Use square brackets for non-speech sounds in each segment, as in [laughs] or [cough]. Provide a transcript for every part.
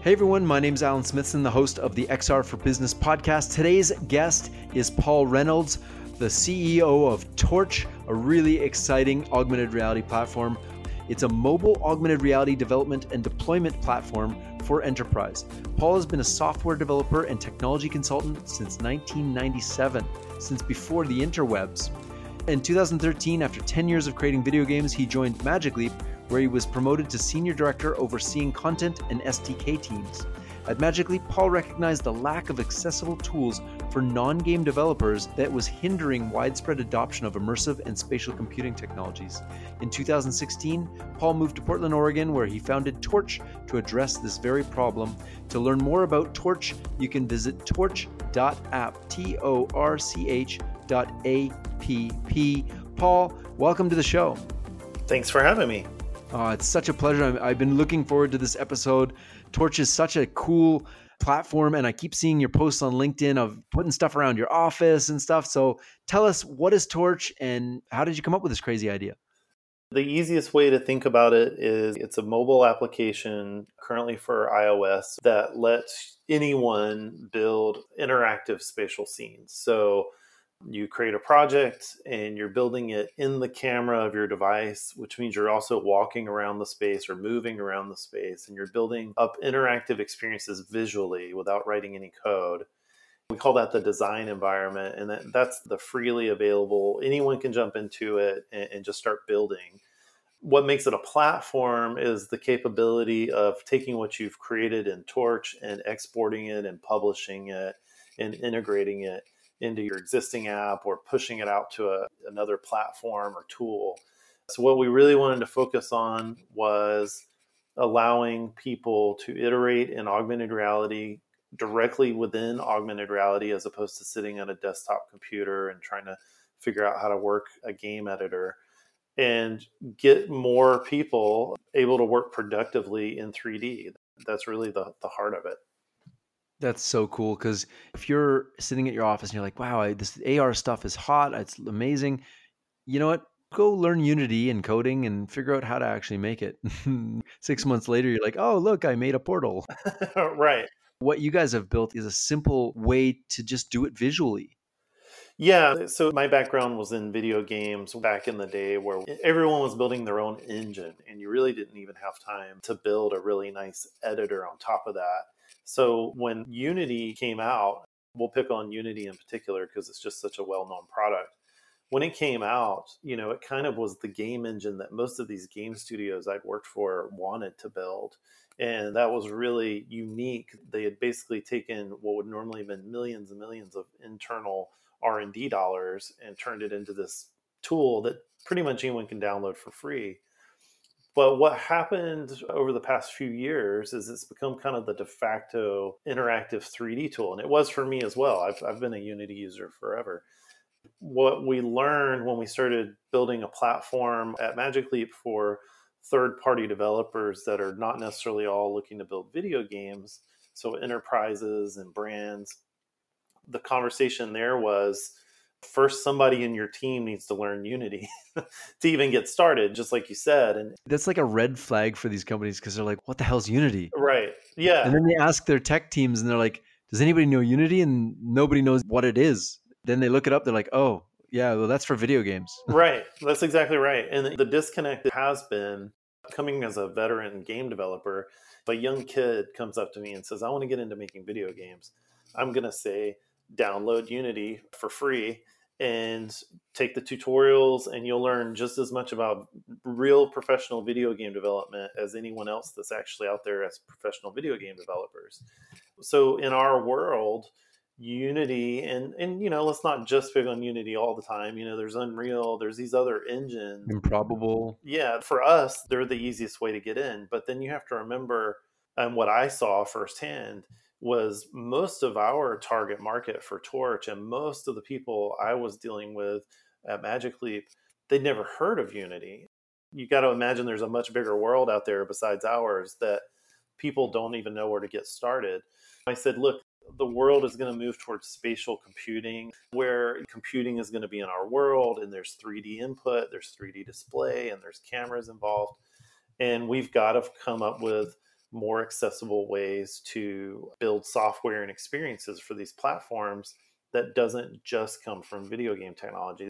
Hey everyone, my name is Alan Smithson, the host of the XR for Business podcast. Today's guest is Paul Reynolds, the CEO of Torch, a really exciting augmented reality platform. It's a mobile augmented reality development and deployment platform for enterprise. Paul has been a software developer and technology consultant since 1997, since before the interwebs. In 2013, after 10 years of creating video games, he joined Magic Leap, where he was promoted to senior director overseeing content and SDK teams. At Magic Leap, Paul recognized the lack of accessible tools for non game developers that was hindering widespread adoption of immersive and spatial computing technologies. In 2016, Paul moved to Portland, Oregon, where he founded Torch to address this very problem. To learn more about Torch, you can visit torch.app, T O R C H dot A P P. Paul, welcome to the show. Thanks for having me. Oh, it's such a pleasure. I've been looking forward to this episode. Torch is such a cool platform, and I keep seeing your posts on LinkedIn of putting stuff around your office and stuff. So tell us, what is Torch and how did you come up with this crazy idea? The easiest way to think about it is it's a mobile application currently for iOS that lets anyone build interactive spatial scenes. So you create a project and you're building it in the camera of your device, which means you're also walking around the space or moving around the space and you're building up interactive experiences visually without writing any code. We call that the design environment, and that, that's the freely available. Anyone can jump into it and, and just start building. What makes it a platform is the capability of taking what you've created in Torch and exporting it and publishing it and integrating it into your existing app or pushing it out to a, another platform or tool. So, what we really wanted to focus on was allowing people to iterate in augmented reality directly within augmented reality as opposed to sitting on a desktop computer and trying to figure out how to work a game editor and get more people able to work productively in 3D. That's really the, the heart of it. That's so cool because if you're sitting at your office and you're like, wow, I, this AR stuff is hot, it's amazing. You know what? Go learn Unity and coding and figure out how to actually make it. [laughs] Six months later, you're like, oh, look, I made a portal. [laughs] right. What you guys have built is a simple way to just do it visually. Yeah, so my background was in video games back in the day where everyone was building their own engine and you really didn't even have time to build a really nice editor on top of that. So when Unity came out, we'll pick on Unity in particular because it's just such a well known product. When it came out, you know, it kind of was the game engine that most of these game studios I'd worked for wanted to build. And that was really unique. They had basically taken what would normally have been millions and millions of internal R&D dollars and turned it into this tool that pretty much anyone can download for free. But what happened over the past few years is it's become kind of the de facto interactive 3D tool. And it was for me as well. I've, I've been a Unity user forever. What we learned when we started building a platform at Magic Leap for third party developers that are not necessarily all looking to build video games, so enterprises and brands, the conversation there was first somebody in your team needs to learn unity [laughs] to even get started just like you said and that's like a red flag for these companies because they're like what the hell's unity? Right yeah. And then they ask their tech teams and they're like does anybody know unity? And nobody knows what it is. Then they look it up they're like oh yeah well that's for video games. Right that's exactly right and the disconnect has been coming as a veteran game developer if a young kid comes up to me and says i want to get into making video games i'm going to say download Unity for free and take the tutorials and you'll learn just as much about real professional video game development as anyone else that's actually out there as professional video game developers. So in our world, Unity and and you know, let's not just pick on Unity all the time. You know, there's Unreal, there's these other engines. Improbable. Yeah, for us, they're the easiest way to get in. But then you have to remember and um, what I saw firsthand was most of our target market for Torch and most of the people I was dealing with at Magic Leap, they'd never heard of Unity. You got to imagine there's a much bigger world out there besides ours that people don't even know where to get started. I said, look, the world is going to move towards spatial computing, where computing is going to be in our world, and there's 3D input, there's 3D display, and there's cameras involved. And we've got to come up with more accessible ways to build software and experiences for these platforms that doesn't just come from video game technology.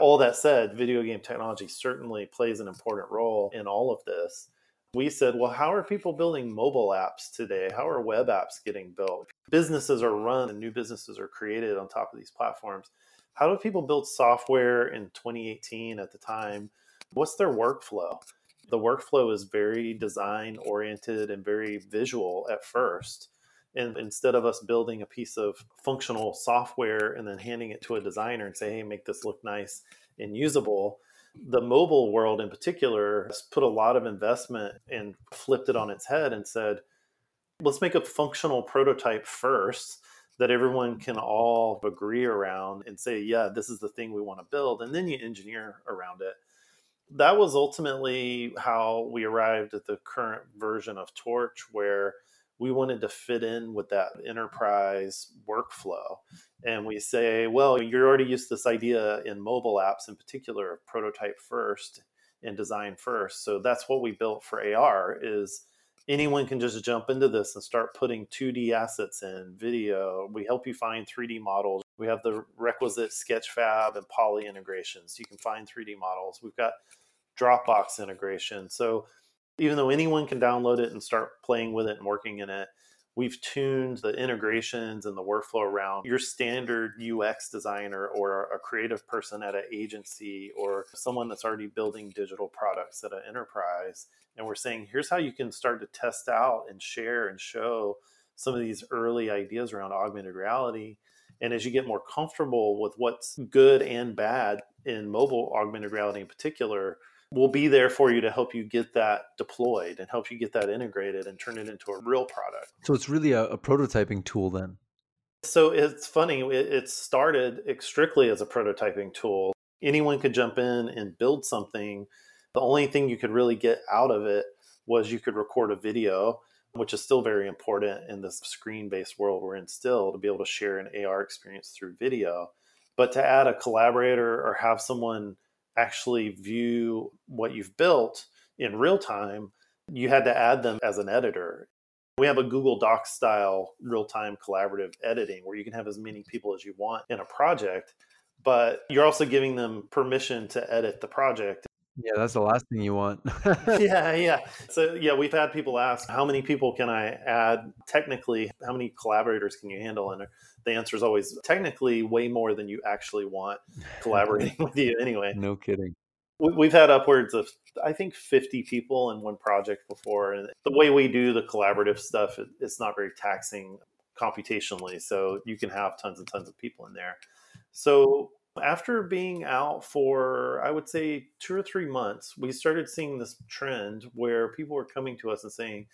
All that said, video game technology certainly plays an important role in all of this. We said, well, how are people building mobile apps today? How are web apps getting built? Businesses are run and new businesses are created on top of these platforms. How do people build software in 2018 at the time? What's their workflow? The workflow is very design oriented and very visual at first and instead of us building a piece of functional software and then handing it to a designer and say, hey, make this look nice and usable, the mobile world in particular has put a lot of investment and flipped it on its head and said, let's make a functional prototype first that everyone can all agree around and say, yeah, this is the thing we want to build. And then you engineer around it. That was ultimately how we arrived at the current version of Torch, where we wanted to fit in with that enterprise workflow. And we say, well, you're already used to this idea in mobile apps in particular prototype first and design first. So that's what we built for AR is anyone can just jump into this and start putting 2D assets in video. We help you find 3D models. We have the requisite Sketchfab and Poly integrations. You can find 3D models. We've got Dropbox integration. So even though anyone can download it and start playing with it and working in it, we've tuned the integrations and the workflow around your standard UX designer or a creative person at an agency or someone that's already building digital products at an enterprise. And we're saying, here's how you can start to test out and share and show some of these early ideas around augmented reality. And as you get more comfortable with what's good and bad in mobile augmented reality in particular, we'll be there for you to help you get that deployed and help you get that integrated and turn it into a real product. So it's really a, a prototyping tool then. So it's funny, it, it started strictly as a prototyping tool. Anyone could jump in and build something. The only thing you could really get out of it was you could record a video, which is still very important in this screen based world we're in still to be able to share an AR experience through video. But to add a collaborator or have someone actually view what you've built in real time, you had to add them as an editor. We have a Google Docs style real time collaborative editing where you can have as many people as you want in a project, but you're also giving them permission to edit the project. Yeah, that's the last thing you want. [laughs] yeah, [laughs] yeah. So, yeah, we've had people ask, how many people can I add technically? How many collaborators can you handle? And the answer is always technically way more than you actually want collaborating [laughs] with you anyway. No kidding. We've had upwards of, I think, 50 people in one project before. And the way we do the collaborative stuff, it's not very taxing computationally. So you can have tons and tons of people in there. So after being out for, I would say, two or three months, we started seeing this trend where people were coming to us and saying,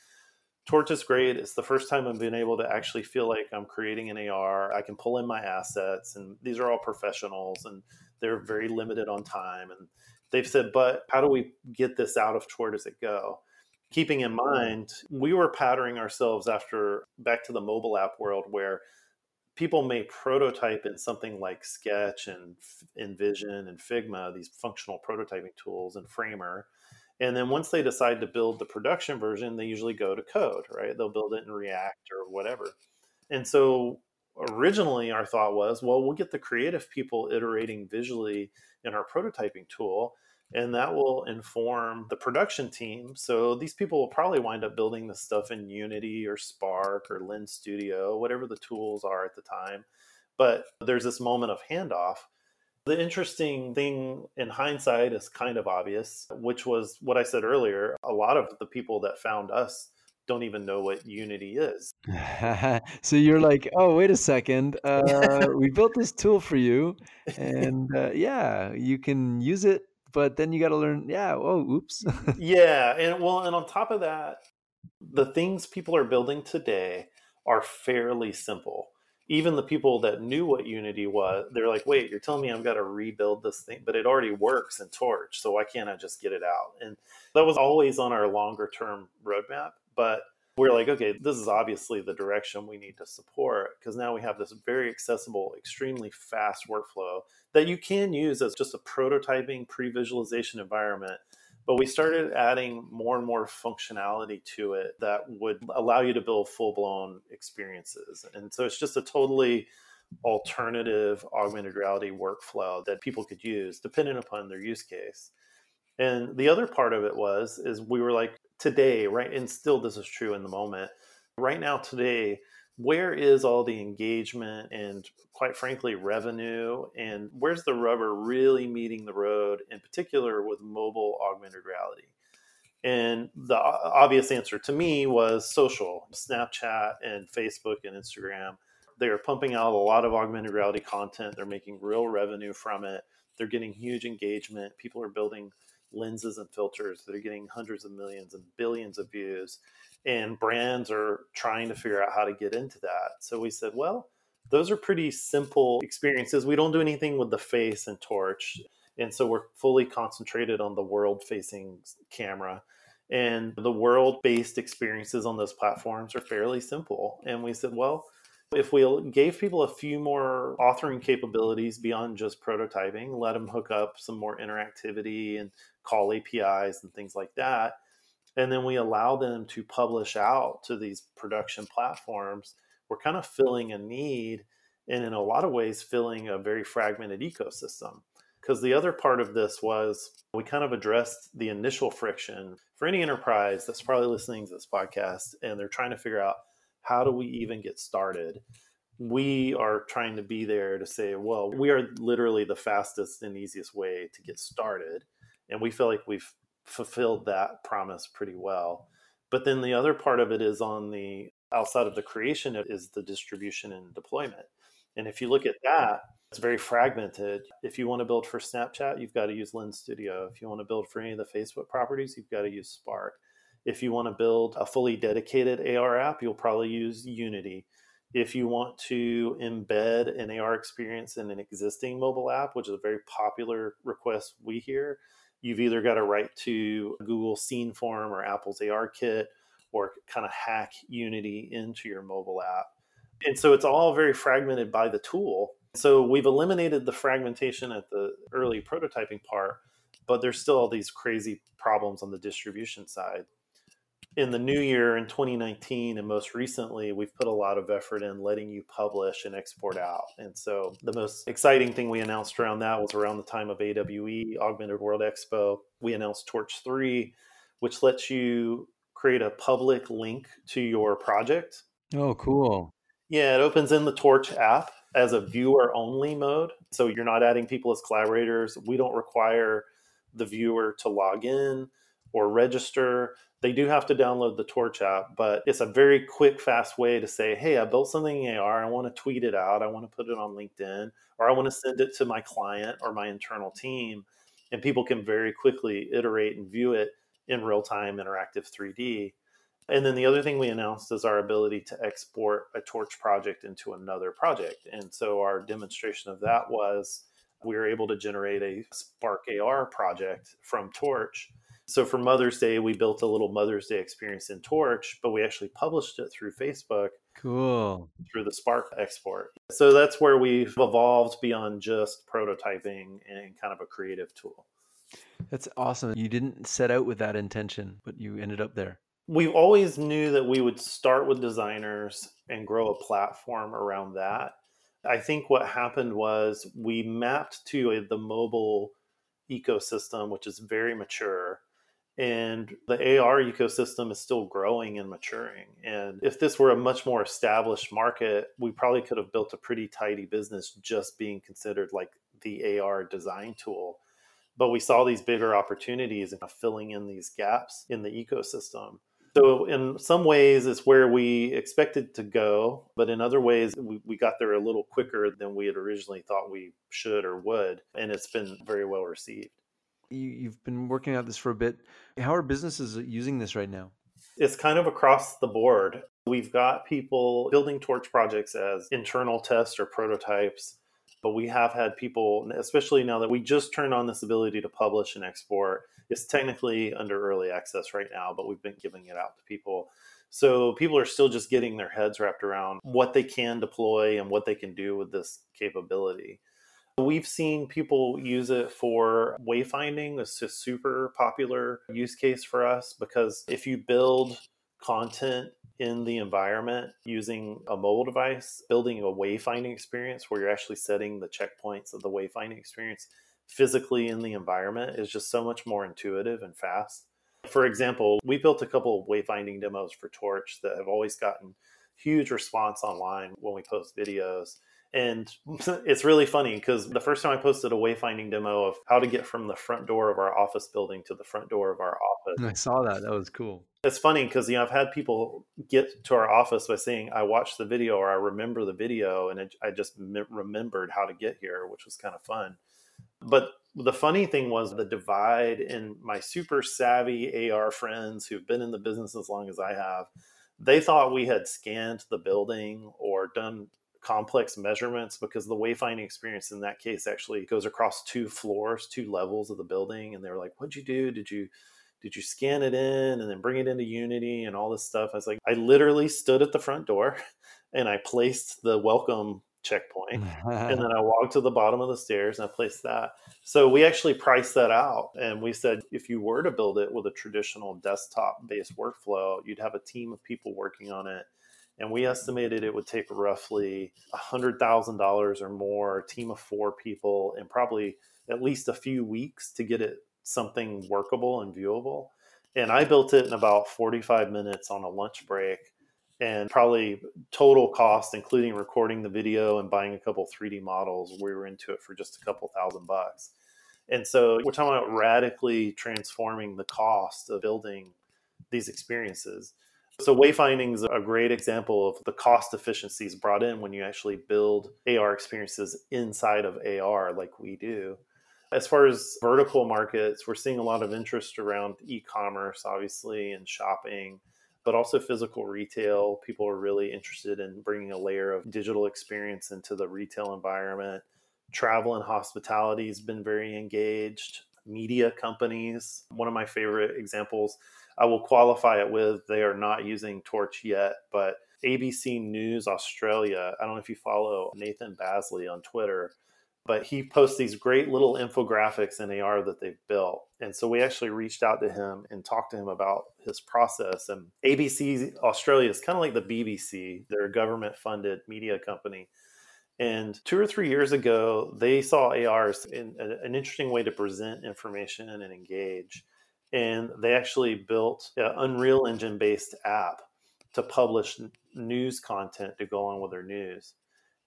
Torch is great. It's the first time I've been able to actually feel like I'm creating an AR. I can pull in my assets, and these are all professionals, and they're very limited on time. And they've said, but how do we get this out of where does it go? Keeping in mind, we were patterning ourselves after back to the mobile app world where people may prototype in something like Sketch and InVision and Figma, these functional prototyping tools, and Framer and then once they decide to build the production version, they usually go to code, right? They'll build it in React or whatever. And so originally our thought was, well, we'll get the creative people iterating visually in our prototyping tool, and that will inform the production team. So these people will probably wind up building this stuff in Unity or Spark or Lens Studio, whatever the tools are at the time. But there's this moment of handoff the interesting thing in hindsight is kind of obvious, which was what I said earlier. A lot of the people that found us don't even know what Unity is. [laughs] so you're like, oh, wait a second. Uh, [laughs] we built this tool for you. And uh, yeah, you can use it, but then you got to learn. Yeah. Oh, oops. [laughs] yeah. And well, and on top of that, the things people are building today are fairly simple even the people that knew what Unity was, they're like, wait, you're telling me I've got to rebuild this thing, but it already works in Torch. So why can't I just get it out? And that was always on our longer term roadmap. But we're like, okay, this is obviously the direction we need to support because now we have this very accessible, extremely fast workflow that you can use as just a prototyping pre visualization environment but we started adding more and more functionality to it that would allow you to build full blown experiences. And so it's just a totally alternative augmented reality workflow that people could use depending upon their use case. And the other part of it was is we were like today, right? And still this is true in the moment. Right now today, where is all the engagement and quite frankly revenue and where's the rubber really meeting the road in particular with mobile augmented reality? And the obvious answer to me was social snapchat and facebook and instagram. They are pumping out a lot of augmented reality content. They're making real revenue from it. They're getting huge engagement. People are building lenses and filters that are getting hundreds of millions and billions of views and brands are trying to figure out how to get into that. So we said, well, those are pretty simple experiences. We don't do anything with the face and torch. And so we're fully concentrated on the world facing camera. And the world based experiences on those platforms are fairly simple. And we said, well, if we gave people a few more authoring capabilities beyond just prototyping, let them hook up some more interactivity and call APIs and things like that, and then we allow them to publish out to these production platforms, we're kind of filling a need and in a lot of ways filling a very fragmented ecosystem. Because the other part of this was we kind of addressed the initial friction for any enterprise that's probably listening to this podcast and they're trying to figure out how do we even get started. We are trying to be there to say, well, we are literally the fastest and easiest way to get started. And we feel like we've fulfilled that promise pretty well. But then the other part of it is on the outside of the creation is the distribution and deployment. And if you look at that, it's very fragmented. If you want to build for Snapchat, you've got to use Lens Studio. If you want to build for any of the Facebook properties, you've got to use Spark. If you want to build a fully dedicated AR app, you'll probably use Unity. If you want to embed an AR experience in an existing mobile app, which is a very popular request we hear, you've either got to write to Google Sceneform or Apple's ARKit or kind of hack Unity into your mobile app. And so it's all very fragmented by the tool. So we've eliminated the fragmentation at the early prototyping part, but there's still all these crazy problems on the distribution side in the new year in 2019 and most recently we've put a lot of effort in letting you publish and export out. And so the most exciting thing we announced around that was around the time of awe augmented world expo. We announced torch 3 which lets you create a public link to your project. Oh cool. Yeah it opens in the torch app as a viewer only mode. So you're not adding people as collaborators. We don't require the viewer to log in or register they do have to download the Torch app, but it's a very quick, fast way to say, hey, I built something in AR. I want to tweet it out. I want to put it on LinkedIn, or I want to send it to my client or my internal team. And people can very quickly iterate and view it in real time, interactive 3D. And then the other thing we announced is our ability to export a Torch project into another project. And so our demonstration of that was we were able to generate a Spark AR project from Torch so for Mother's Day, we built a little Mother's Day experience in Torch, but we actually published it through Facebook. Cool. Through the Spark export. So that's where we've evolved beyond just prototyping and kind of a creative tool. That's awesome. You didn't set out with that intention, but you ended up there. We always knew that we would start with designers and grow a platform around that. I think what happened was we mapped to a, the mobile ecosystem, which is very mature and the AR ecosystem is still growing and maturing. And if this were a much more established market, we probably could have built a pretty tidy business just being considered like the AR design tool. But we saw these bigger opportunities and filling in these gaps in the ecosystem. So, in some ways, it's where we expected to go, but in other ways, we, we got there a little quicker than we had originally thought we should or would. And it's been very well received you, you've been working on this for a bit. How are businesses uh, using this right now? It's kind of across the board. We've got people building torch projects as internal tests or prototypes, but we have had people, especially now that we just turned on this ability to publish and export. It's technically under early access right now, but we've been giving it out to people. So people are still just getting their heads wrapped around what they can deploy and what they can do with this capability. We've seen people use it for wayfinding. It's a super popular use case for us because if you build content in the environment using a mobile device, building a wayfinding experience where you're actually setting the checkpoints of the wayfinding experience physically in the environment is just so much more intuitive and fast. For example, we built a couple of wayfinding demos for Torch that have always gotten huge response online when we post videos. And [laughs] it's really funny because the first time I posted a wayfinding demo of how to get from the front door of our office building to the front door of our office. I saw that. That was cool. It's funny because you know I've had people get to our office by saying I watched the video or I remember the video and it, I just m- remembered how to get here, which was kind of fun. But the funny thing was the divide in my super savvy AR friends who've been in the business as long as I have. They thought we had scanned the building or done complex measurements because the wayfinding experience in that case actually goes across two floors, two levels of the building. And they were like, What'd you do? Did you did you scan it in and then bring it into Unity and all this stuff? I was like, I literally stood at the front door [laughs] and I placed the welcome checkpoint. and then I [laughs] walked to the bottom of the stairs and I placed that. So we actually priced that out. And we said if you were to build it with a traditional desktop based workflow, you'd have a team of people working on it. And we estimated it would take roughly $100,000 or more, a team of four people, and probably at least a few weeks to get it something workable and viewable. And I built it in about 45 minutes on a lunch break and probably total cost, including recording the video and buying a couple 3D models, we were into it for just a couple thousand bucks. And so we're talking about radically transforming the cost of building these experiences. So wayfinding is a great example of the cost efficiencies brought in when you actually build AR experiences inside of AR like we do. As far as vertical markets, we're seeing a lot of interest around e-commerce obviously and shopping but also physical retail. People are really interested in bringing a layer of digital experience into the retail environment. Travel and hospitality has been very engaged. Media companies, one of my favorite examples, I will qualify it with they are not using Torch yet, but ABC News Australia. I don't know if you follow Nathan Bazley on Twitter but he posts these great little infographics in AR that they've built. And so we actually reached out to him and talked to him about his process. And ABC Australia is kind of like the BBC, they're a government funded media company. And two or three years ago, they saw AR as an, an interesting way to present information and engage. And they actually built an Unreal Engine based app to publish news content to go on with their news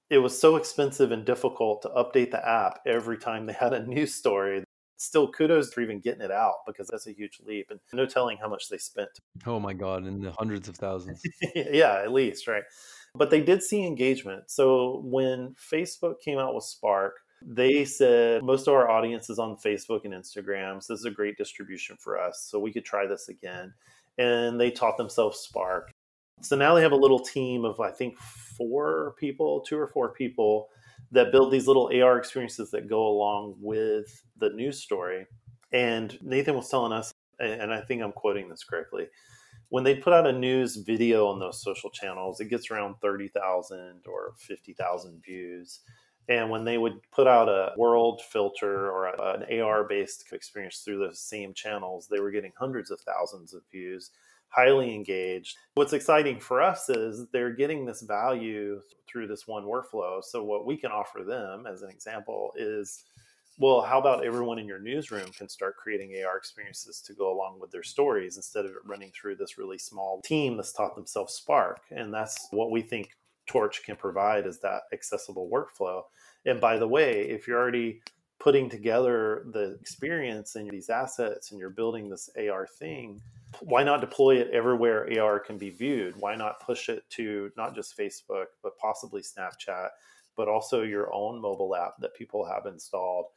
it was so expensive and difficult to update the app every time they had a news story. Still, kudos for even getting it out because that's a huge leap, and no telling how much they spent. Oh my god, in the hundreds of thousands. [laughs] yeah, at least right. But they did see engagement. So when Facebook came out with Spark, they said most of our audience is on Facebook and Instagram. So this is a great distribution for us. So we could try this again. And they taught themselves Spark. So now they have a little team of, I think, four people, two or four people that build these little AR experiences that go along with the news story. And Nathan was telling us, and I think I'm quoting this correctly, when they put out a news video on those social channels, it gets around 30,000 or 50,000 views. And when they would put out a world filter or a, an AR based experience through those same channels, they were getting hundreds of thousands of views highly engaged. What's exciting for us is they're getting this value through this one workflow. So, what we can offer them, as an example, is well, how about everyone in your newsroom can start creating AR experiences to go along with their stories instead of it running through this really small team that's taught themselves Spark? And that's what we think Torch can provide is that accessible workflow. And by the way, if you're already putting together the experience and these assets and you're building this AR thing, why not deploy it everywhere AR can be viewed? Why not push it to not just Facebook, but possibly Snapchat, but also your own mobile app that people have installed?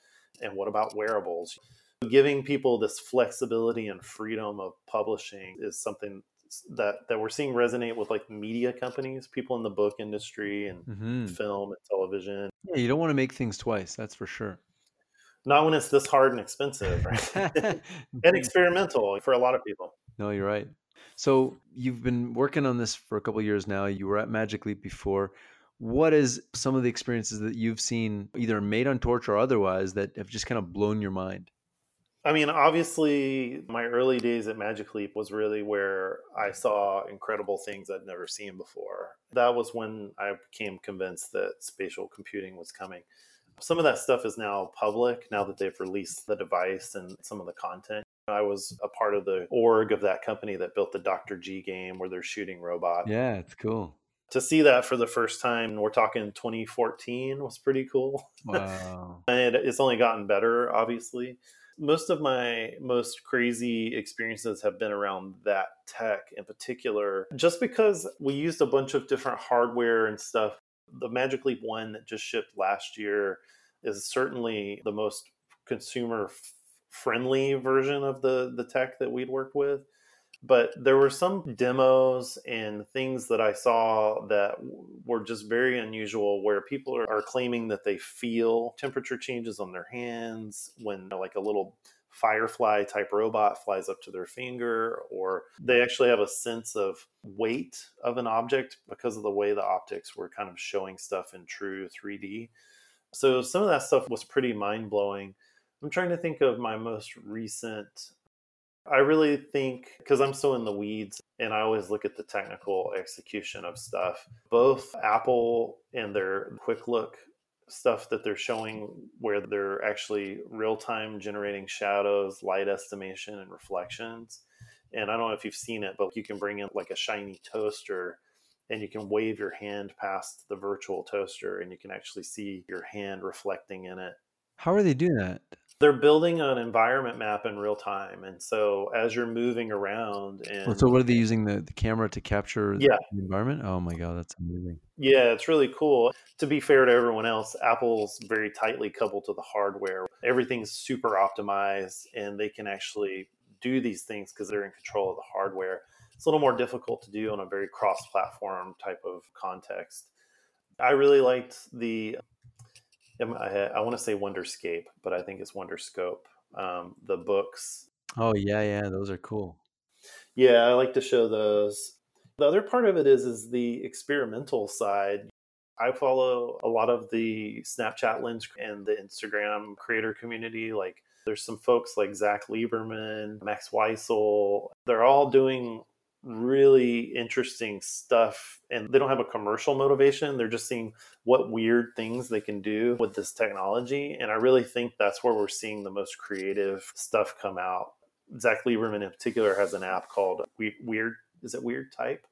And what about wearables? Giving people this flexibility and freedom of publishing is something that that we're seeing resonate with like media companies, people in the book industry and mm-hmm. film and television. Yeah, you don't want to make things twice, that's for sure not when it's this hard and expensive [laughs] right? [laughs] and experimental for a lot of people no you're right so you've been working on this for a couple years now you were at magic leap before What is some of the experiences that you've seen either made on Torch or otherwise that have just kind of blown your mind? I mean, obviously, my early days at Magic Leap was really where I saw incredible things I'd never seen before. That was when I became convinced that spatial computing was coming. Some of that stuff is now public now that they've released the device and some of the content. I was a part of the org of that company that built the Dr. G game where they're shooting robots. Yeah, it's cool. To see that for the first time, we're talking 2014, was pretty cool. Wow. [laughs] and it's only gotten better, obviously most of my most crazy experiences have been around that tech in particular, just because we used a bunch of different hardware and stuff. The Magic Leap 1 that just shipped last year is certainly the most consumer friendly version of the, the tech that we'd worked with but there were some demos and things that I saw that were just very unusual where people are, are, claiming that they feel temperature changes on their hands when uh, like a little firefly type robot flies up to their finger or they actually have a sense of weight of an object because of the way the optics were kind of showing stuff in true 3D. So some of that stuff was pretty mind-blowing. I'm trying to think of my most recent I really think because I'm so in the weeds and I always look at the technical execution of stuff. Both Apple and their quick look stuff that they're showing where they're actually real time generating shadows, light estimation, and reflections. And I don't know if you've seen it, but you can bring in like a shiny toaster and you can wave your hand past the virtual toaster and you can actually see your hand reflecting in it. How are they doing that? They're building an environment map in real time and so as you're moving around and so what are they using the, the camera to capture yeah. the environment? Oh my god that's amazing. Yeah it's really cool. To be fair to everyone else apple's very tightly coupled to the hardware. Everything's super optimized and they can actually do these things because they're in control of the hardware. It's a little more difficult to do on a very cross-platform type of context. I really liked the I, I want to say Wonderscape, but I think it's Wonderscope. Um, the books. Oh yeah, yeah, those are cool. Yeah, I like to show those. The other part of it is is the experimental side. I follow a lot of the Snapchat lens and the Instagram creator community. Like there's some folks like Zach Lieberman, Max Weissel. They're all doing really interesting stuff and they don't have a commercial motivation. They're just seeing what weird things they can do with this technology and i really think that's where we're seeing the most creative stuff come out. Zach lieberman in particular has an app called weird is it weird type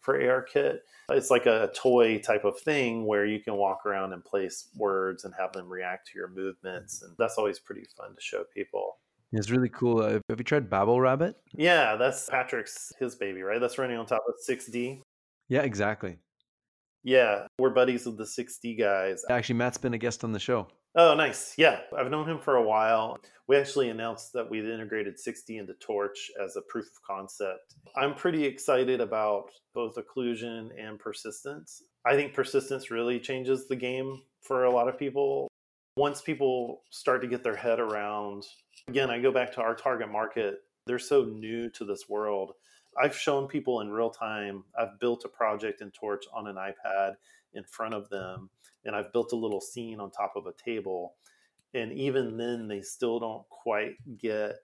for ARKit it's like a toy type of thing where you can walk around and place words and have them react to your movements and that's always pretty fun to show people it's really cool. Uh, have you tried Babble Rabbit? Yeah, that's Patrick's his baby, right? That's running on top of 6D. Yeah, exactly. Yeah, we're buddies with the 6D guys. Actually, Matt's been a guest on the show. Oh, nice. Yeah, I've known him for a while. We actually announced that we'd integrated 6D into Torch as a proof of concept. I'm pretty excited about both occlusion and persistence. I think persistence really changes the game for a lot of people. Once people start to get their head around Again, I go back to our target market. They're so new to this world. I've shown people in real time. I've built a project in Torch on an iPad in front of them, and I've built a little scene on top of a table. And even then, they still don't quite get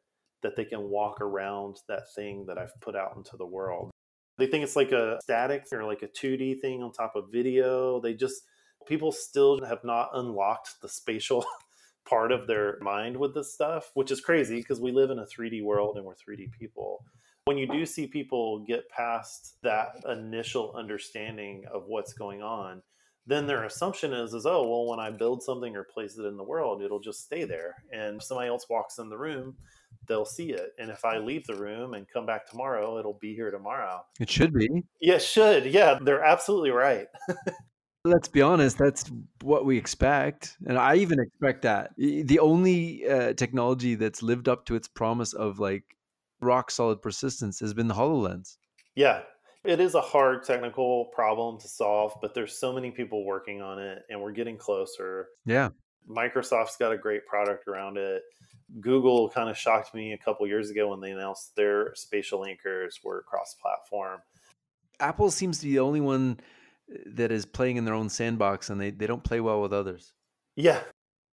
that they can walk around that thing that I've put out into the world. They think it's like a static or like a 2D thing on top of video. They just, people still have not unlocked the spatial [laughs] part of their mind with this stuff, which is crazy because we live in a 3D world and we're 3D people. When you do see people get past that initial understanding of what's going on, then their assumption is is oh well when I build something or place it in the world, it'll just stay there. And if somebody else walks in the room, they'll see it. And if I leave the room and come back tomorrow, it'll be here tomorrow. It should be. Yeah, should. Yeah, they're absolutely right. [laughs] Let's be honest, that's what we expect. And I even expect that. The only uh, technology that's lived up to its promise of like rock solid persistence has been the HoloLens. Yeah. It is a hard technical problem to solve, but there's so many people working on it and we're getting closer. Yeah. Microsoft's got a great product around it. Google kind of shocked me a couple years ago when they announced their spatial anchors were cross platform. Apple seems to be the only one that is playing in their own sandbox and they, they don't play well with others. Yeah.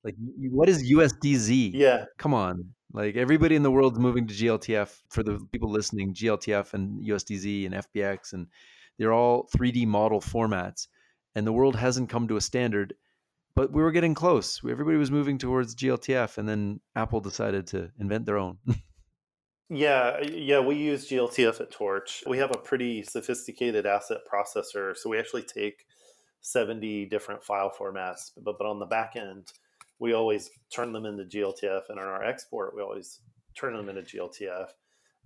Like, what is USDZ? Yeah. Come on. Like, everybody in the world's moving to GLTF. For the people listening, GLTF and USDZ and FBX, and they're all 3D model formats. And the world hasn't come to a standard, but we were getting close. Everybody was moving towards GLTF, and then Apple decided to invent their own. [laughs] Yeah, yeah, we use GLTF at Torch. We have a pretty sophisticated asset processor, so we actually take 70 different file formats, but, but on the back end, we always turn them into GLTF, and on our export, we always turn them into GLTF.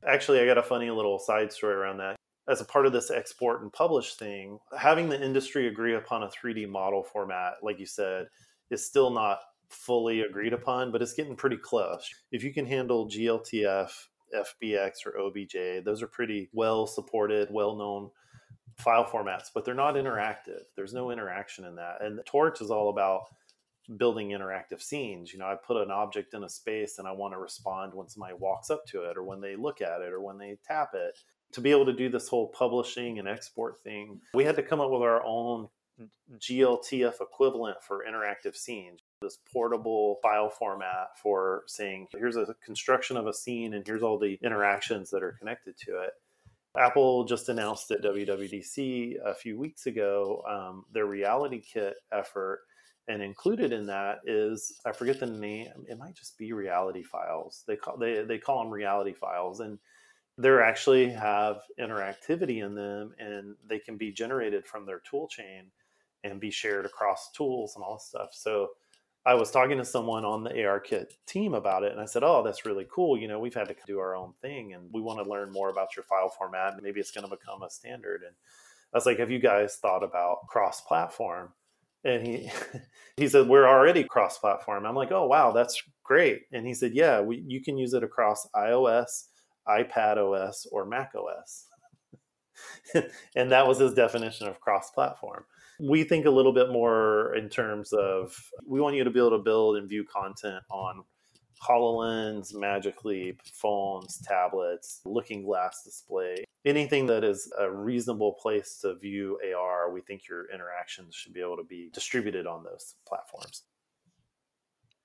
Actually, I got a funny little side story around that. As a part of this export and publish thing, having the industry agree upon a 3D model format, like you said, is still not fully agreed upon, but it's getting pretty close. If you can handle GLTF FBX or OBJ. Those are pretty well supported, well known file formats, but they're not interactive. There's no interaction in that. And Torch is all about building interactive scenes. You know, I put an object in a space and I want to respond when somebody walks up to it or when they look at it or when they tap it. To be able to do this whole publishing and export thing, we had to come up with our own GLTF equivalent for interactive scenes this portable file format for saying, here's a construction of a scene and here's all the interactions that are connected to it. Apple just announced at WWDC a few weeks ago um, their RealityKit effort. And included in that is I forget the name. It might just be reality files. They call they they call them reality files, and they actually have interactivity in them, and they can be generated from their tool chain and be shared across tools and all this stuff. So I was talking to someone on the ARKit team about it, and I said, "Oh, that's really cool. You know, we've had to do our own thing, and we want to learn more about your file format, maybe it's going to become a standard." And I was like, "Have you guys thought about cross-platform?" And he [laughs] he said, "We're already cross-platform." I'm like, "Oh, wow, that's great." And he said, "Yeah, we, you can use it across iOS, iPad OS, or Mac OS." [laughs] and that was his definition of cross-platform we think a little bit more in terms of we want you to be able to build and view content on HoloLens, Magic Leap, phones, tablets, looking glass display, anything that is a reasonable place to view AR, we think your interactions should be able to be distributed on those platforms.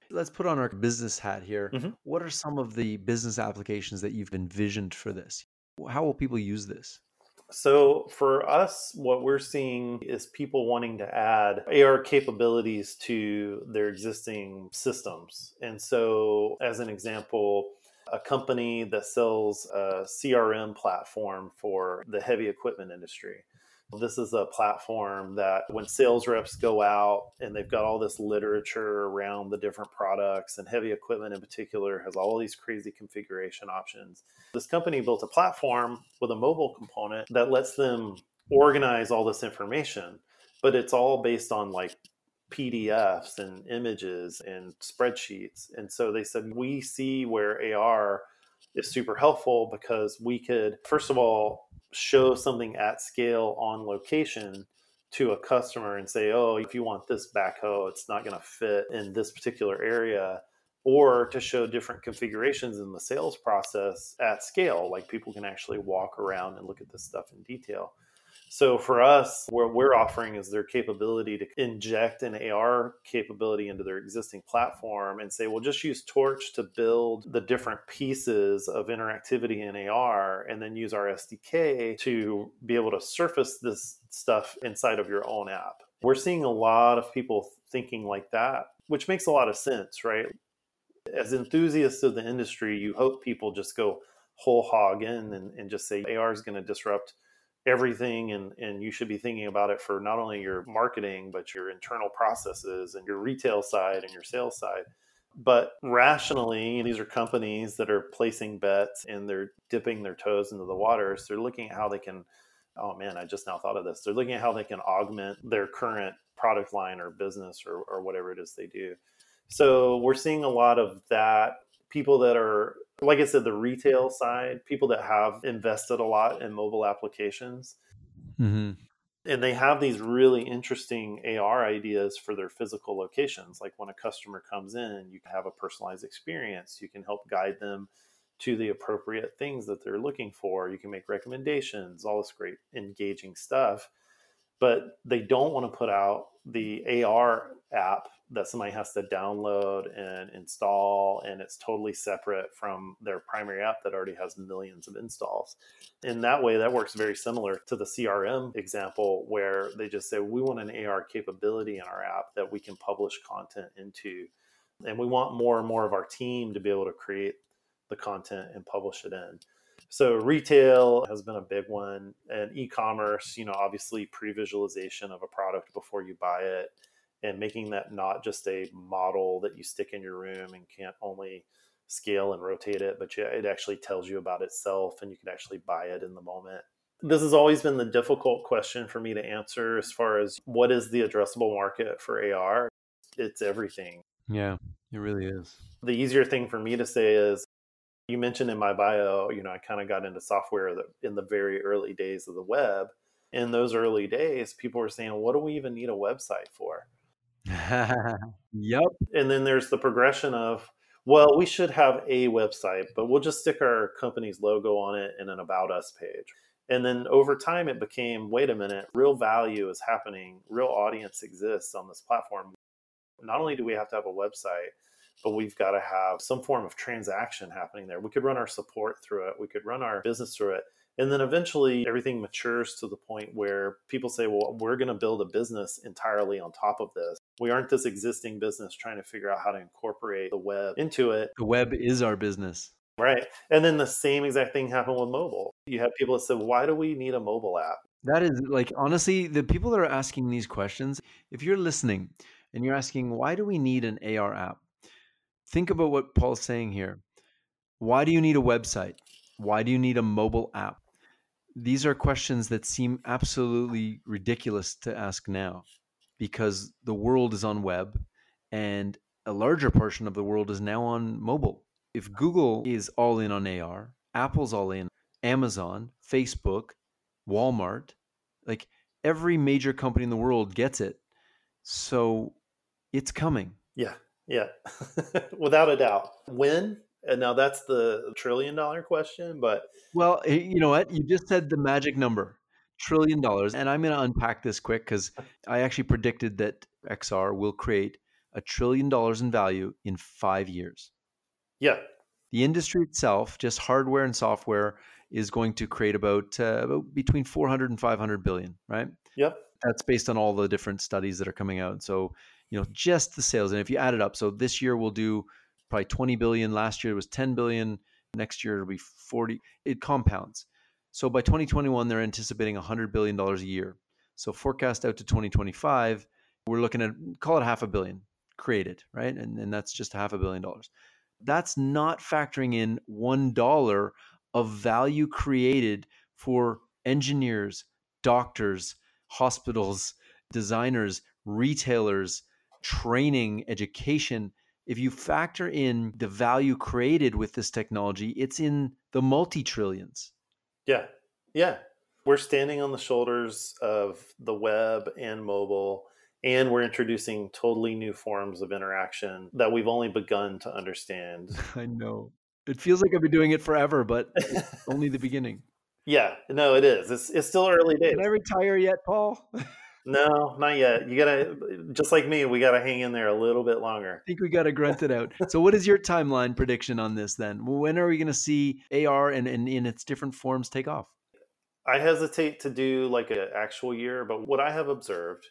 Let's put on our business hat here. Mm-hmm. What are some of the business applications that you've envisioned for this? How will people use this? So for us, what we're seeing is people wanting to add AR capabilities to their existing systems. And so, as an example, a company that sells a CRM platform for the heavy equipment industry. This is a platform that when sales reps go out and they've got all this literature around the different products and heavy equipment in particular has all these crazy configuration options. This company built a platform with a mobile component that lets them organize all this information, but it's all based on like PDFs and images and spreadsheets. And so they said, we see where AR is super helpful because we could, first of all, show something at scale on location to a customer and say, oh, if you want this backhoe, it's not going to fit in this particular area. Or to show different configurations in the sales process at scale, like people can actually walk around and look at this stuff in detail. So for us, what we're offering is their capability to inject an AR capability into their existing platform and say, well, just use Torch to build the different pieces of interactivity in AR and then use our SDK to be able to surface this stuff inside of your own app. We're seeing a lot of people thinking like that, which makes a lot of sense, right? As enthusiasts of the industry, you hope people just go whole hog in and, and just say AR is going to disrupt everything and, and you should be thinking about it for not only your marketing but your internal processes and your retail side and your sales side. But rationally these are companies that are placing bets and they're dipping their toes into the water so they're looking at how they can oh man i just now thought of this. They're looking at how they can augment their current product line or business or, or whatever it is they do. So we're seeing a lot of that people that are like I said, the retail side, people that have invested a lot in mobile applications. Mm-hmm. And they have these really interesting AR ideas for their physical locations. Like when a customer comes in, you can have a personalized experience. You can help guide them to the appropriate things that they're looking for. You can make recommendations, all this great engaging stuff. but they don't want to put out the AR app that somebody has to download and install and it's totally separate from their primary app that already has millions of installs. In that way that works very similar to the crm example where they just say we want an ar capability in our app that we can publish content into and we want more and more of our team to be able to create the content and publish it in. So retail has been a big one and e-commerce you know obviously pre-visualization of a product before you buy it and making that not just a model that you stick in your room and can't only scale and rotate it, but it actually tells you about itself and you can actually buy it in the moment. This has always been the difficult question for me to answer as far as what is the addressable market for AR? It's everything. Yeah, it really is. The easier thing for me to say is you mentioned in my bio, you know, I kind of got into software in the very early days of the web. In those early days, people were saying, what do we even need a website for? [laughs] yep. And then there's the progression of, well, we should have a website, but we'll just stick our company's logo on it and an About Us page. And then over time, it became wait a minute, real value is happening, real audience exists on this platform. Not only do we have to have a website, but we've got to have some form of transaction happening there. We could run our support through it, we could run our business through it. And then eventually everything matures to the point where people say, well, we're going to build a business entirely on top of this. We aren't this existing business trying to figure out how to incorporate the web into it. The web is our business. Right. And then the same exact thing happened with mobile. You have people that said, why do we need a mobile app? That is like, honestly, the people that are asking these questions, if you're listening and you're asking, why do we need an AR app? Think about what Paul's saying here. Why do you need a website? Why do you need a mobile app? These are questions that seem absolutely ridiculous to ask now because the world is on web and a larger portion of the world is now on mobile. If Google is all in on AR, Apple's all in, Amazon, Facebook, Walmart, like every major company in the world gets it. So it's coming. Yeah. Yeah. [laughs] Without a doubt. When? And now that's the trillion dollar question, but well, you know what? You just said the magic number, trillion dollars, and I'm going to unpack this quick cuz I actually predicted that XR will create a trillion dollars in value in 5 years. Yeah. The industry itself, just hardware and software is going to create about, uh, about between 400 and 500 billion, right? Yep. That's based on all the different studies that are coming out. So, you know, just the sales and if you add it up, so this year we'll do probably 20 billion. Last year it was 10 billion. Next year it'll be 40. It compounds. So by 2021, they're anticipating 100 billion dollars a year. So forecast out to 2025, we're looking at call it half a billion created, right? And, and that's just half a billion dollars. That's not factoring in one dollar of value created for engineers, doctors, hospitals, designers, retailers, training, education, if you factor in the value created with this technology, it's in the multi trillions. Yeah. Yeah. We're standing on the shoulders of the web and mobile, and we're introducing totally new forms of interaction that we've only begun to understand. [laughs] I know. It feels like I've been doing it forever, but [laughs] only the beginning. Yeah, no, it is. It's, it's still early days. Can I retire yet, Paul? [laughs] No, not yet. You gotta, just like me, we gotta hang in there a little bit longer. I think we gotta [laughs] grunt it out. so, what is your timeline prediction on this then? When are we gonna see AR and, in its different forms take off? I hesitate to do like an actual year, but what I have observed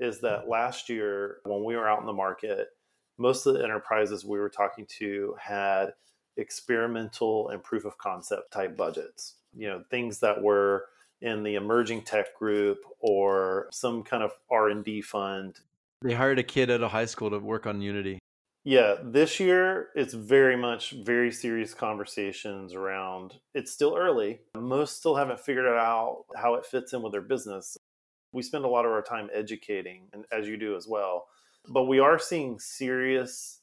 is that last year when we were out in the market, most of the enterprises we were talking to had experimental and proof of concept type budgets. You know, things that were in the emerging tech group or some kind of R&D fund. They hired a kid at a high school to work on Unity. Yeah, this year it's very much very serious conversations around it's still early. Most still haven't figured out how it fits in with their business. We spend a lot of our time educating and as you do as well. But we are seeing serious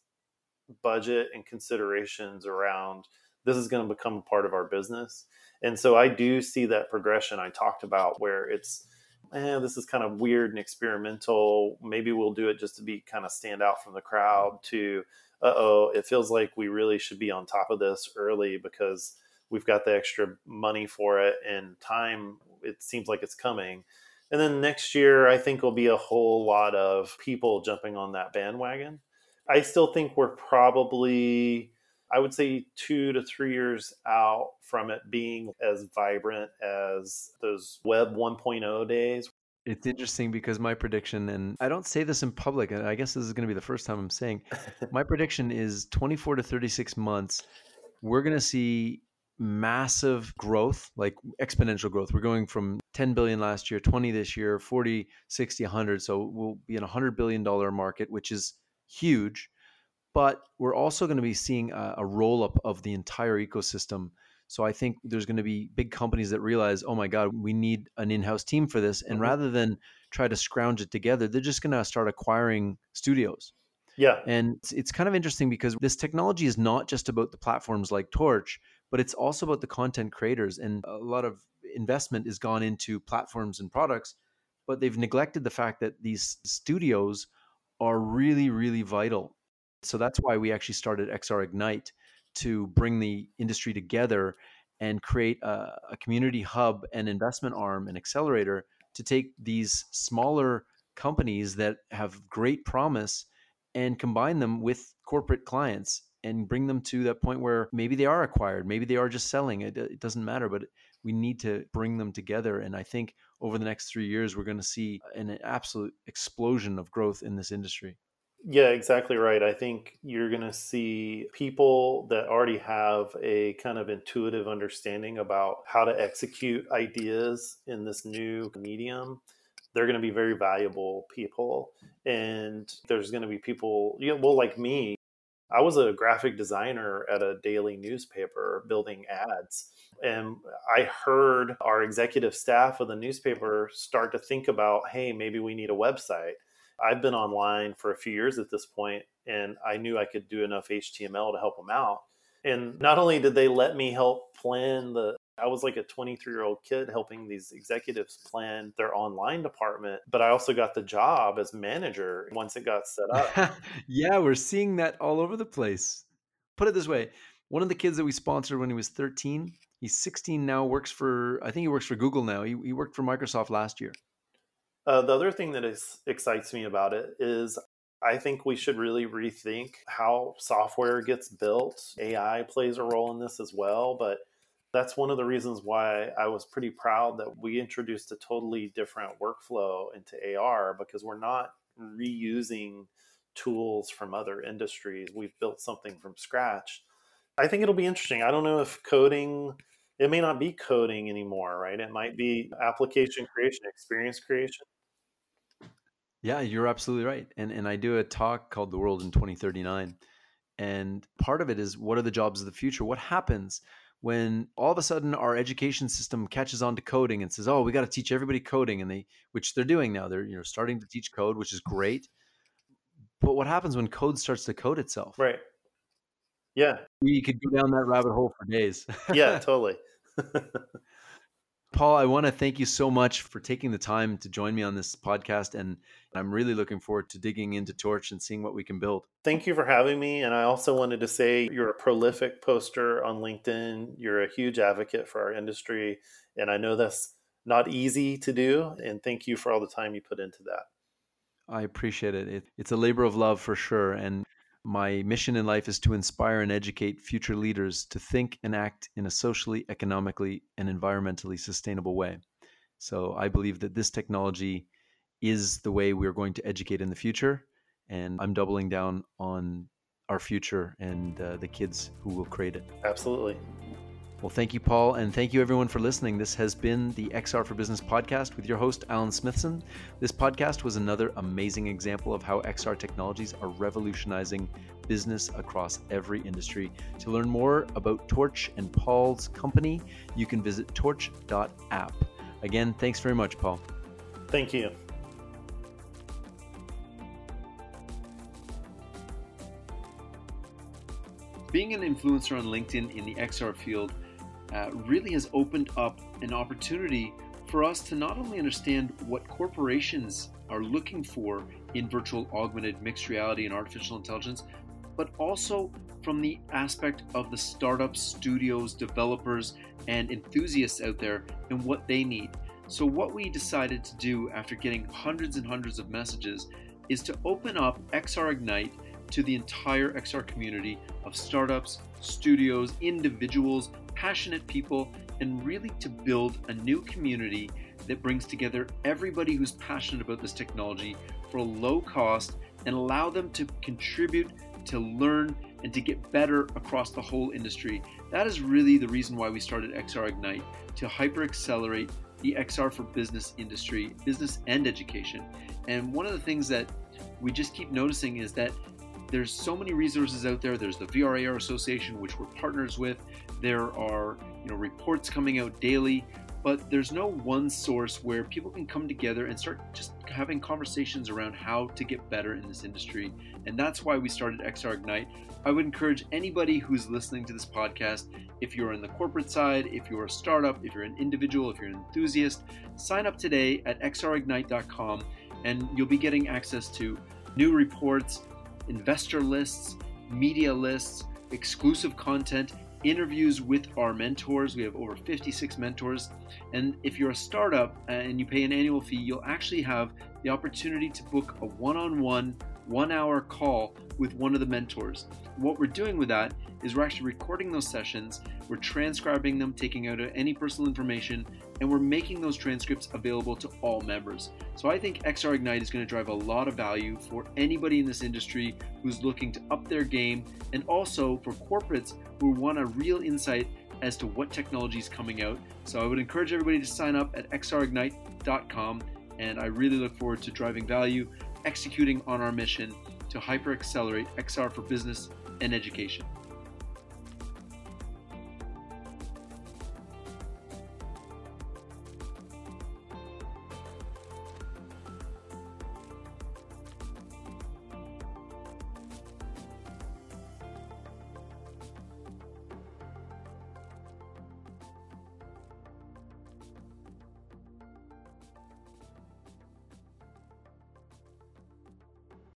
budget and considerations around this is going to become a part of our business. And so I do see that progression I talked about where it's, eh, this is kind of weird and experimental. Maybe we'll do it just to be kind of stand out from the crowd to, uh oh, it feels like we really should be on top of this early because we've got the extra money for it and time, it seems like it's coming. And then next year, I think will be a whole lot of people jumping on that bandwagon. I still think we're probably, I would say, two to three years out from it being as vibrant as those Web 1.0 days. It's interesting because my prediction, and I don't say this in public, and I guess this is going to be the first time I'm saying, [laughs] my prediction is 24 to 36 months, we're going to see massive growth, like exponential growth. We're going from 10 billion last year, 20 this year, 40, 60, 100. So we'll be in a 100 billion dollar market, which is huge. But we're also going to be seeing a, a roll up of the entire ecosystem. So I think there's going to be big companies that realize, oh my God, we need an in-house team for this. And mm-hmm. rather than try to scrounge it together, they're just going to start acquiring studios. Yeah. And it's, it's, kind of interesting because this technology is not just about the platforms like Torch, but it's also about the content creators. And a lot of investment is gone into platforms and products, but they've neglected the fact that these studios are really, really vital. So that's why we actually started XR Ignite to bring the industry together and create a, a community hub and investment arm and accelerator to take these smaller companies that have great promise and combine them with corporate clients and bring them to that point where maybe they are acquired, maybe they are just selling. It, it doesn't matter, but we need to bring them together. And I think over the next three years, we're going to see an absolute explosion of growth in this industry. Yeah, exactly right. I think you're going to see people that already have a kind of intuitive understanding about how to execute ideas in this new medium they're going to be very valuable people and there's going to be people you know well like me i was a graphic designer at a daily newspaper building ads and i heard our executive staff of the newspaper start to think about hey maybe we need a website i've been online for a few years at this point and i knew i could do enough html to help them out and not only did they let me help plan the I was like a 23 year old kid helping these executives plan their online department, but I also got the job as manager once it got set up. [laughs] yeah, we're seeing that all over the place. Put it this way one of the kids that we sponsored when he was 13, he's 16 now, works for, I think he works for Google now. He, he worked for Microsoft last year. Uh, the other thing that is, excites me about it is I think we should really rethink how software gets built. AI plays a role in this as well, but that's one of the reasons why I was pretty proud that we introduced a totally different workflow into AR because we're not reusing tools from other industries. We've built something from scratch. I think it'll be interesting. I don't know if coding, it may not be coding anymore, right? It might be application creation, experience creation. Yeah, you're absolutely right. And and I do a talk called The World in 2039. And part of it is what are the jobs of the future? What happens when all of a sudden our education system catches on to coding and says, "Oh, we got to teach everybody coding," and they, which they're doing now, they're you know starting to teach code, which is great. But what happens when code starts to code itself? Right. Yeah. We could go down that rabbit hole for days. yeah, [laughs] totally. [laughs] Paul, I want to thank you so much for taking the time to join me on this podcast. And I'm really looking forward to digging into Torch and seeing what we can build. Thank you for having me. And I also wanted to say you're a prolific poster on LinkedIn. You're a huge advocate for our industry. And I know that's not easy to do. And thank you for all the time you put into that. I appreciate it. it it's a labor of love for sure. And my mission in life is to inspire and educate future leaders to think and act in a socially, economically, and environmentally sustainable way. So I believe that this technology is the way we're going to educate in the future. And I'm doubling down on our future and uh, the kids who will create it. Absolutely. Well, thank you, Paul, and thank you everyone for listening. This has been the XR for Business podcast with your host, Alan Smithson. This podcast was another amazing example of how XR technologies are revolutionizing business across every industry. To learn more about Torch and Paul's company, you can visit torch.app. Again, thanks very much, Paul. Thank you. Being an influencer on LinkedIn in the XR field uh, really has opened up an opportunity for us to not only understand what corporations are looking for in virtual augmented mixed reality and artificial intelligence, but also from the aspect of the startups, studios, developers, and enthusiasts out there and what they need. So, what we decided to do after getting hundreds and hundreds of messages is to open up XR Ignite to the entire XR community of startups, studios, individuals, passionate people, and really to build a new community that brings together everybody who's passionate about this technology for a low cost and allow them to contribute, to learn, and to get better across the whole industry. That is really the reason why we started XR Ignite to hyper accelerate the XR for business industry, business and education. And one of the things that we just keep noticing is that there's so many resources out there. There's the VRAR Association, which we're partners with. There are you know reports coming out daily but there's no one source where people can come together and start just having conversations around how to get better in this industry. And that's why we started XR Ignite. I would encourage anybody who's listening to this podcast, if you're in the corporate side, if you're a startup, if you're an individual, if you're an enthusiast, sign up today at xrignite.com and you'll be getting access to new reports, investor lists, media lists, exclusive content, interviews with our mentors. We have over 56 mentors. And if you're a startup uh, and you pay an annual fee, you'll actually have the opportunity to book a one on one, one hour call with one of the mentors. What we're doing with that is we're actually recording those sessions, we're transcribing them, taking out any personal information, and we're making those transcripts available to all members. So I think XR Ignite is going to drive a lot of value for anybody in this industry who's looking to up their game and also for corporates who want a real insight as to what technology is coming out. So I would encourage everybody to sign up at xrignite.com and I really look forward to driving value, executing on our mission to hyper accelerate XR for business and education.